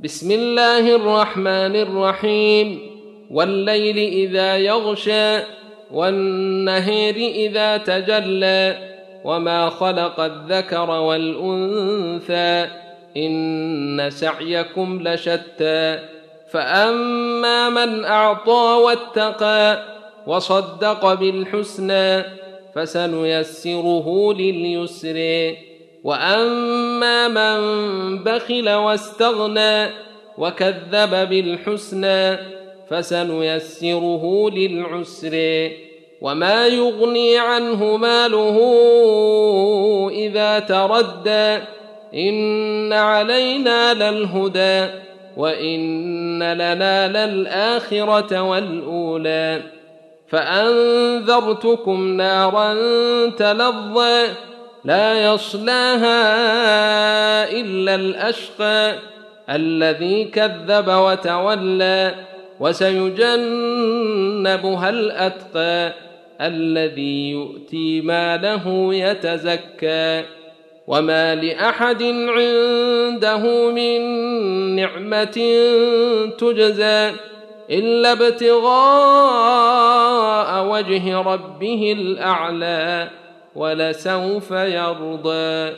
بسم الله الرحمن الرحيم. والليل إذا يغشى والنهير إذا تجلى وما خلق الذكر والأنثى إن سعيكم لشتى. فأما من أعطى واتقى وصدق بالحسنى فسنيسره لليسر واما من بخل واستغنى وكذب بالحسنى فسنيسره للعسر وما يغني عنه ماله اذا تردى ان علينا للهدى وان لنا للاخره والاولى فانذرتكم نارا تلظى لا يصلاها إلا الأشقى الذي كذب وتولى وسيجنبها الأتقى الذي يؤتي ماله يتزكى وما لأحد عنده من نعمة تجزى إلا ابتغاء وجه ربه الأعلى ولسوف يرضى